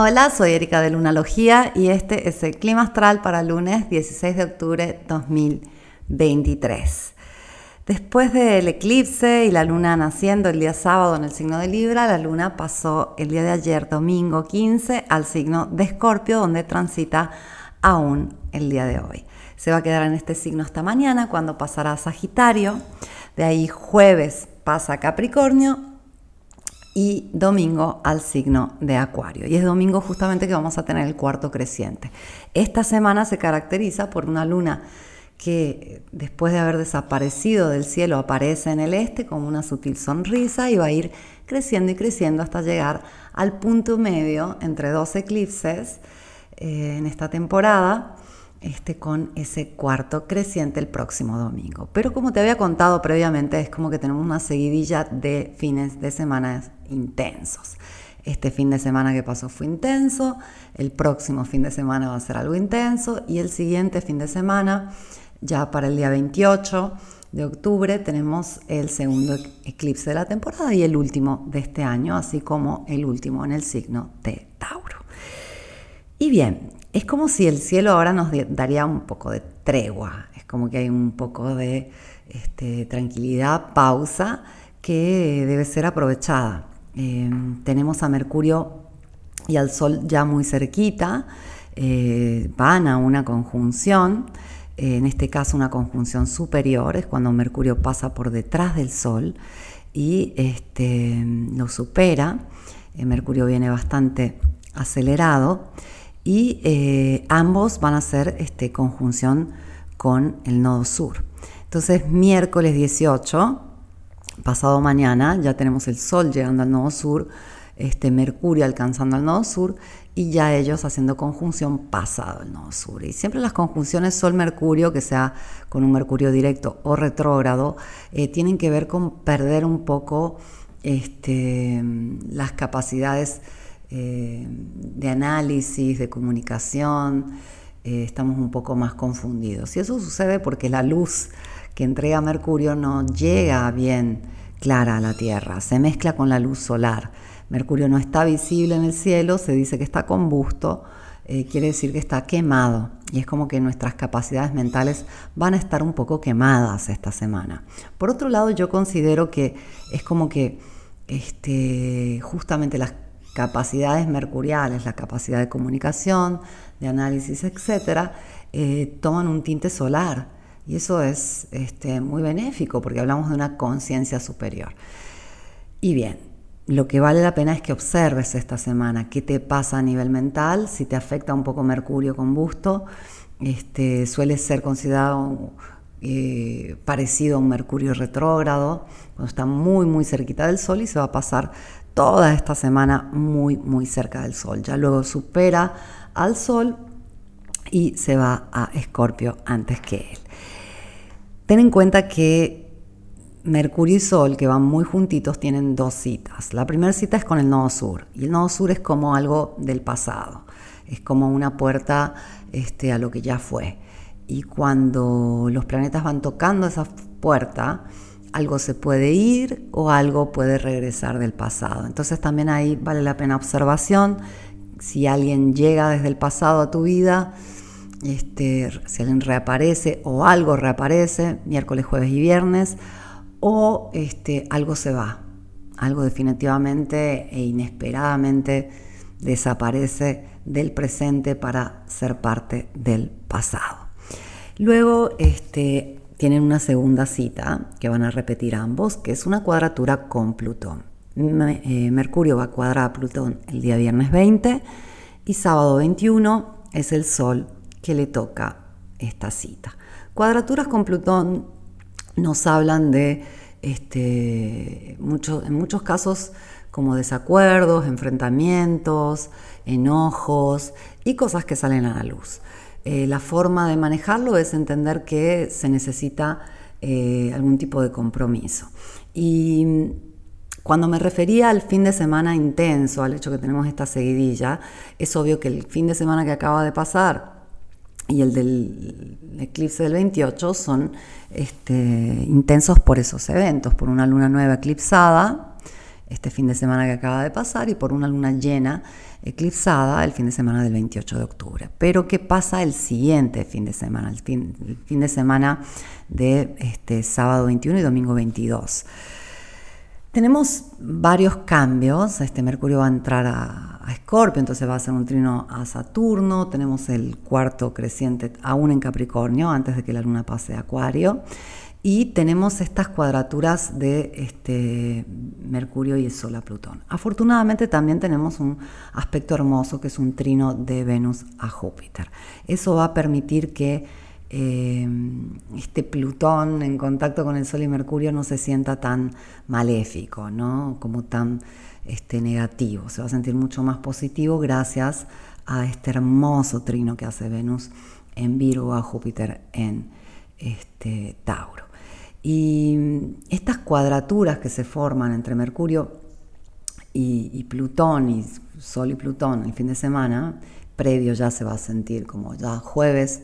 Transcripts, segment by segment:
Hola, soy Erika de Lunalogía y este es el clima astral para lunes 16 de octubre 2023. Después del eclipse y la luna naciendo el día sábado en el signo de Libra, la luna pasó el día de ayer, domingo 15, al signo de Escorpio, donde transita aún el día de hoy. Se va a quedar en este signo hasta mañana, cuando pasará a Sagitario. De ahí jueves pasa Capricornio y domingo al signo de Acuario. Y es domingo justamente que vamos a tener el cuarto creciente. Esta semana se caracteriza por una luna que después de haber desaparecido del cielo aparece en el este con una sutil sonrisa y va a ir creciendo y creciendo hasta llegar al punto medio entre dos eclipses eh, en esta temporada este, con ese cuarto creciente el próximo domingo. Pero como te había contado previamente, es como que tenemos una seguidilla de fines de semana intensos. Este fin de semana que pasó fue intenso, el próximo fin de semana va a ser algo intenso y el siguiente fin de semana, ya para el día 28 de octubre, tenemos el segundo eclipse de la temporada y el último de este año, así como el último en el signo de Tauro. Y bien, es como si el cielo ahora nos daría un poco de tregua, es como que hay un poco de este, tranquilidad, pausa, que debe ser aprovechada. Em, tenemos a Mercurio y al Sol ya muy cerquita, eh, van a una conjunción, en este caso una conjunción superior, es cuando Mercurio pasa por detrás del Sol y este, lo supera. Eh, Mercurio viene bastante acelerado y eh, ambos van a hacer este, conjunción con el nodo sur. Entonces, miércoles 18, pasado mañana, ya tenemos el Sol llegando al nodo sur, este, Mercurio alcanzando al nodo sur y ya ellos haciendo conjunción pasado el nodo sur. Y siempre las conjunciones Sol-Mercurio, que sea con un Mercurio directo o retrógrado, eh, tienen que ver con perder un poco este, las capacidades eh, de análisis, de comunicación, eh, estamos un poco más confundidos. Y eso sucede porque la luz que entrega Mercurio no llega bien clara a la Tierra, se mezcla con la luz solar. Mercurio no está visible en el cielo, se dice que está combusto, eh, quiere decir que está quemado. Y es como que nuestras capacidades mentales van a estar un poco quemadas esta semana. Por otro lado, yo considero que es como que este, justamente las capacidades mercuriales, la capacidad de comunicación, de análisis, etcétera, eh, toman un tinte solar. Y eso es este, muy benéfico porque hablamos de una conciencia superior. Y bien, lo que vale la pena es que observes esta semana qué te pasa a nivel mental, si te afecta un poco Mercurio combusto, este, suele ser considerado eh, parecido a un Mercurio retrógrado, cuando está muy muy cerquita del Sol y se va a pasar toda esta semana muy, muy cerca del Sol. Ya luego supera al Sol y se va a Escorpio antes que él. Ten en cuenta que Mercurio y Sol, que van muy juntitos, tienen dos citas. La primera cita es con el nodo sur, y el nodo sur es como algo del pasado, es como una puerta este, a lo que ya fue. Y cuando los planetas van tocando esa puerta, algo se puede ir o algo puede regresar del pasado. Entonces también ahí vale la pena observación. Si alguien llega desde el pasado a tu vida, este, si alguien reaparece o algo reaparece, miércoles, jueves y viernes, o este, algo se va, algo definitivamente e inesperadamente desaparece del presente para ser parte del pasado. Luego, este, tienen una segunda cita que van a repetir ambos, que es una cuadratura con Plutón. Eh, Mercurio va a cuadrar a Plutón el día viernes 20 y sábado 21 es el Sol que le toca esta cita. Cuadraturas con Plutón nos hablan de, este, en muchos casos, como desacuerdos, enfrentamientos, enojos y cosas que salen a la luz. Eh, la forma de manejarlo es entender que se necesita eh, algún tipo de compromiso. Y cuando me refería al fin de semana intenso, al hecho que tenemos esta seguidilla, es obvio que el fin de semana que acaba de pasar y el del eclipse del 28 son este, intensos por esos eventos, por una luna nueva eclipsada este fin de semana que acaba de pasar y por una luna llena eclipsada el fin de semana del 28 de octubre. Pero ¿qué pasa el siguiente fin de semana? El fin, de semana de este sábado 21 y domingo 22. Tenemos varios cambios. Este Mercurio va a entrar a, a Escorpio, entonces va a ser un trino a Saturno. Tenemos el cuarto creciente aún en Capricornio, antes de que la luna pase a Acuario. Y tenemos estas cuadraturas de este, Mercurio y el Sol a Plutón. Afortunadamente también tenemos un aspecto hermoso que es un trino de Venus a Júpiter. Eso va a permitir que eh, este Plutón en contacto con el Sol y Mercurio no se sienta tan maléfico, ¿no? como tan este, negativo. Se va a sentir mucho más positivo gracias a este hermoso trino que hace Venus en Virgo a Júpiter en este, Tauro. Y estas cuadraturas que se forman entre Mercurio y, Plutón, y Sol y Plutón el fin de semana, previo ya se va a sentir como ya jueves,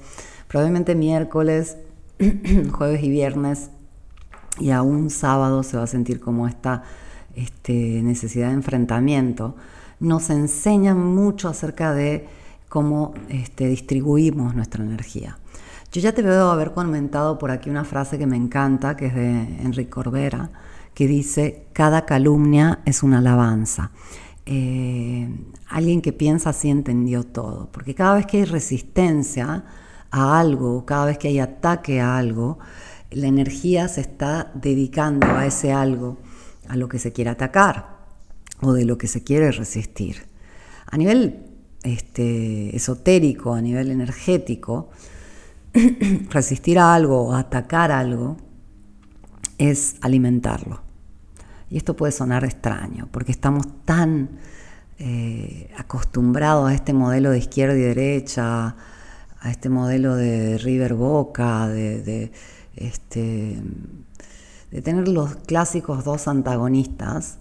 probablemente miércoles, jueves y viernes, y aún sábado se va a sentir como esta este, necesidad de enfrentamiento, nos enseñan mucho acerca de cómo este, distribuimos nuestra energía. Yo ya te veo haber comentado por aquí una frase que me encanta, que es de Enrique Corbera, que dice, cada calumnia es una alabanza. Eh, alguien que piensa así entendió todo, porque cada vez que hay resistencia a algo, cada vez que hay ataque a algo, la energía se está dedicando a ese algo, a lo que se quiere atacar o de lo que se quiere resistir. A nivel este, esotérico, a nivel energético, resistir a algo o atacar algo es alimentarlo. Y esto puede sonar extraño, porque estamos tan eh, acostumbrados a este modelo de izquierda y derecha, a este modelo de River Boca, de, este, de tener los clásicos dos antagonistas,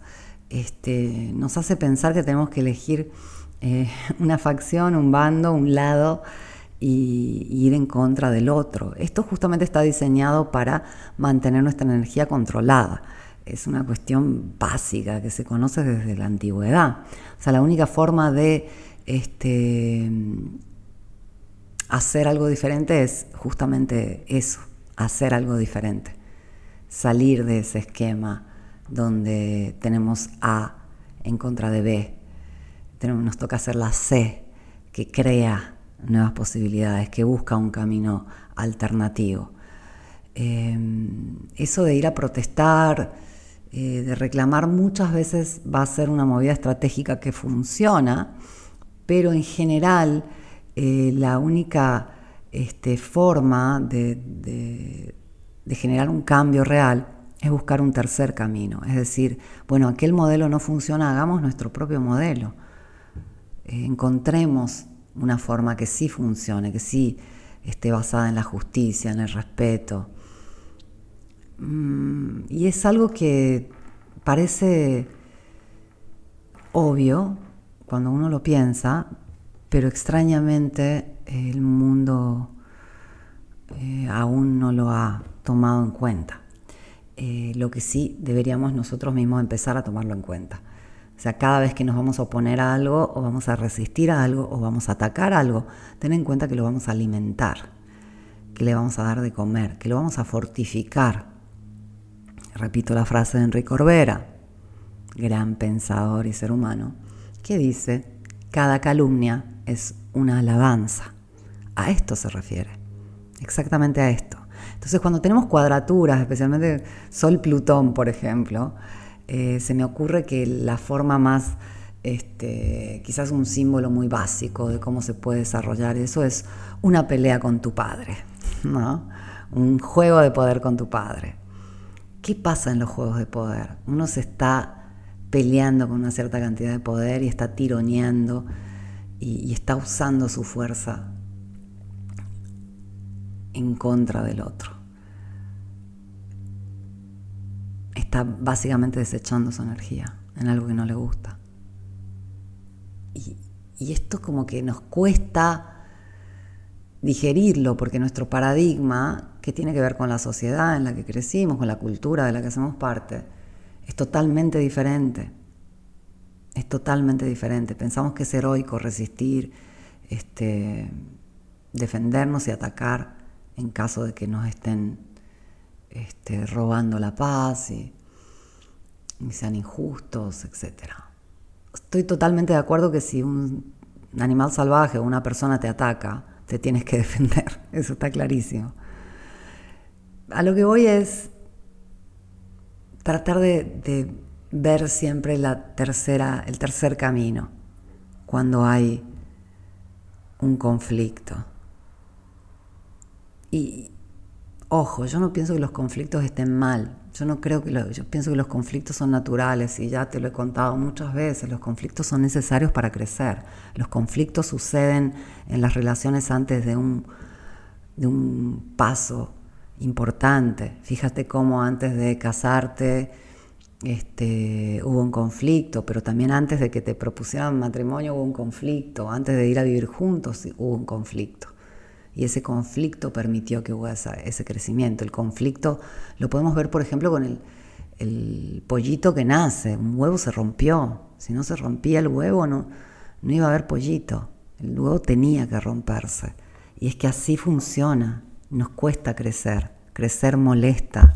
este, nos hace pensar que tenemos que elegir eh, una facción, un bando, un lado y, ir en contra del otro. Esto justamente está diseñado para mantener nuestra energía controlada. Es una cuestión básica que se conoce desde la antigüedad. O sea, la única forma de este, hacer algo diferente es justamente eso, hacer algo diferente. Salir de ese esquema donde tenemos A en contra de B. nos toca hacer la C que crea nuevas posibilidades, que busca un camino alternativo. Em, eso de ir a protestar, eh, de reclamar muchas veces va a ser una movida estratégica que funciona, pero en general eh, la única este, forma de, generar un cambio real es buscar un tercer camino. Es decir, bueno, aquel modelo no funciona, hagamos nuestro propio modelo. Eh, encontremos una forma que sí funcione, que sí esté basada en la justicia, en el respeto. Mm, y es algo que parece obvio cuando uno lo piensa, pero extrañamente el mundo eh, aún no lo ha tomado en cuenta. Eh, lo que sí deberíamos nosotros mismos empezar a tomarlo en cuenta. O sea, cada vez que nos vamos a oponer a algo o vamos a resistir a algo o vamos a atacar algo, ten en cuenta que lo vamos a alimentar, que le vamos a dar de comer, que lo vamos a fortificar. Repito la frase de Enrique Corbera, gran pensador y ser humano, que dice, cada calumnia es una alabanza. A esto se refiere, exactamente a esto. Entonces cuando tenemos cuadraturas, especialmente Sol-Plutón, por ejemplo, eh, se me ocurre que la forma más, este, quizás un símbolo muy básico de cómo se puede desarrollar eso es una pelea con tu padre, ¿no? un juego de poder con tu padre. ¿Qué pasa en los juegos de poder? Uno se está peleando con una cierta cantidad de poder y está tironeando y está usando su fuerza en contra del otro. Está básicamente desechando su energía en algo que no le gusta. Y, esto como que nos cuesta digerirlo porque nuestro paradigma, que tiene que ver con la sociedad en la que crecimos, con la cultura de la que hacemos parte, es totalmente diferente. Es totalmente diferente. Pensamos que es heroico resistir, este, defendernos y atacar en caso de que nos estén este, robando la paz y sean injustos, etc. Estoy totalmente de acuerdo que si un animal salvaje o una persona te ataca, te tienes que defender. Eso está clarísimo. A lo que voy es tratar de, ver siempre la tercera, el tercer camino cuando hay un conflicto. Y ojo, yo no pienso que los conflictos estén mal. Yo no creo que yo pienso que los conflictos son naturales y ya te lo he contado muchas veces, los conflictos son necesarios para crecer. Los conflictos suceden en las relaciones antes de un, de un paso importante. Fíjate cómo antes de casarte este, hubo un conflicto, pero también antes de que te propusieran matrimonio hubo un conflicto, antes de ir a vivir juntos hubo un conflicto. Y ese conflicto permitió que hubo ese crecimiento. El conflicto lo podemos ver, por ejemplo, con el, el pollito que nace. Un huevo se rompió. Si no se rompía el huevo, no, no iba a haber pollito. El huevo tenía que romperse. Y es que así funciona nos cuesta crecer, crecer molesta,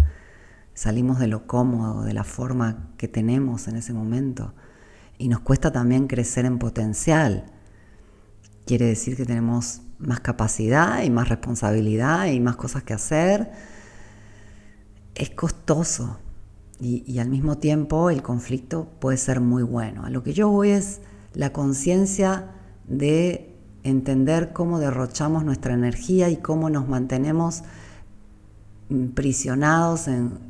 salimos de lo cómodo, de la forma que tenemos en ese momento y nos cuesta también crecer en potencial. Quiere decir que tenemos más capacidad y más responsabilidad y más cosas que hacer. Es costoso y, al mismo tiempo el conflicto puede ser muy bueno. A lo que yo voy es la conciencia de entender cómo derrochamos nuestra energía y cómo nos mantenemos prisionados en,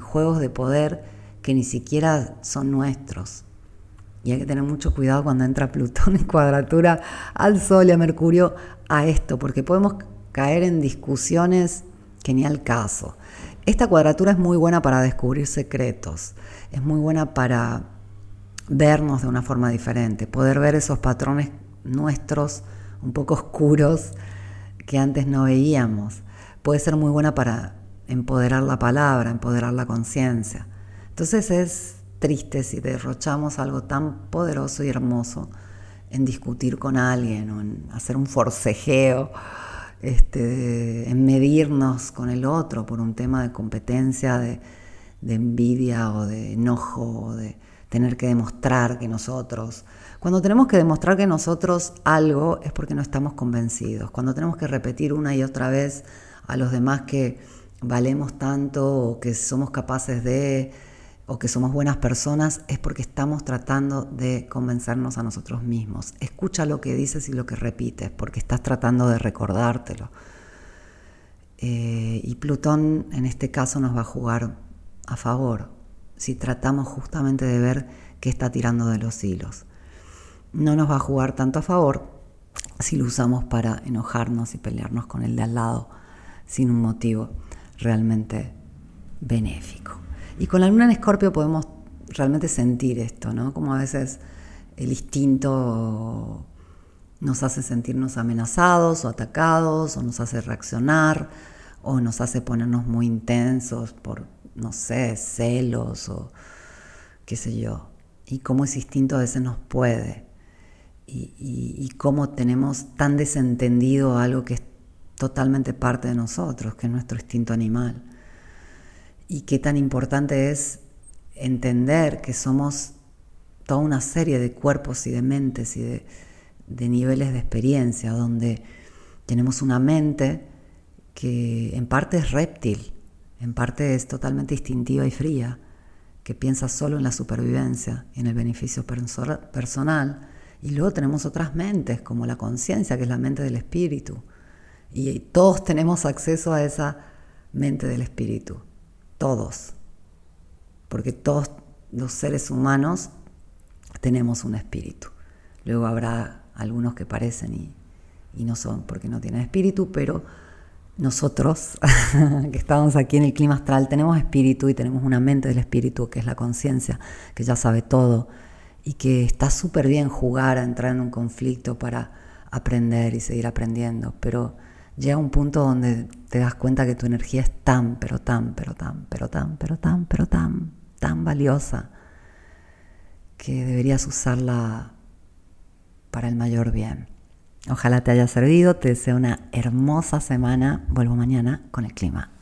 juegos de poder que ni siquiera son nuestros. Y hay que tener mucho cuidado cuando entra Plutón en cuadratura al Sol y a Mercurio a esto, porque podemos caer en discusiones que ni al caso. Esta cuadratura es muy buena para descubrir secretos, es muy buena para vernos de una forma diferente, poder ver esos patrones nuestros un poco oscuros que antes no veíamos. Puede ser muy buena para empoderar la palabra, empoderar la conciencia. Entonces es triste si derrochamos algo tan poderoso y hermoso en discutir con alguien o en hacer un forcejeo, este, en medirnos con el otro por un tema de competencia, de, de envidia o de enojo o de tener que demostrar que nosotros cuando tenemos que demostrar que nosotros algo es porque no estamos convencidos. Cuando tenemos que repetir una y otra vez a los demás que valemos tanto o que somos capaces de o que somos buenas personas es porque estamos tratando de convencernos a nosotros mismos. Escucha lo que dices y lo que repites porque estás tratando de recordártelo. Eh, y Plutón en este caso nos va a jugar a favor si tratamos justamente de ver qué está tirando de los hilos no nos va a jugar tanto a favor si lo usamos para enojarnos y pelearnos con el de al lado sin un motivo realmente benéfico. Y con la luna en escorpio podemos realmente sentir esto, ¿no? Como a veces el instinto nos hace sentirnos amenazados o atacados, o nos hace reaccionar, o nos hace ponernos muy intensos por, no sé, celos o qué sé yo. Y cómo ese instinto a veces nos puede y, cómo tenemos tan desentendido algo que es totalmente parte de nosotros, que es nuestro instinto animal. Y qué tan importante es entender que somos toda una serie de cuerpos y de mentes y de, niveles de experiencia, donde tenemos una mente que en parte es reptil, en parte es totalmente instintiva y fría, que piensa solo en la supervivencia y en el beneficio personal, y luego tenemos otras mentes, como la conciencia, que es la mente del espíritu. Y todos tenemos acceso a esa mente del espíritu. Todos. Porque todos los seres humanos tenemos un espíritu. Luego habrá algunos que parecen y, no son porque no tienen espíritu, pero nosotros que estamos aquí en el clima astral tenemos espíritu y tenemos una mente del espíritu que es la conciencia, que ya sabe todo, y que está súper bien jugar a entrar en un conflicto para aprender y seguir aprendiendo, pero llega un punto donde te das cuenta que tu energía es tan, pero tan, pero tan, pero tan, pero tan, pero tan tan valiosa que deberías usarla para el mayor bien. Ojalá te haya servido, te deseo una hermosa semana. Vuelvo mañana con el clima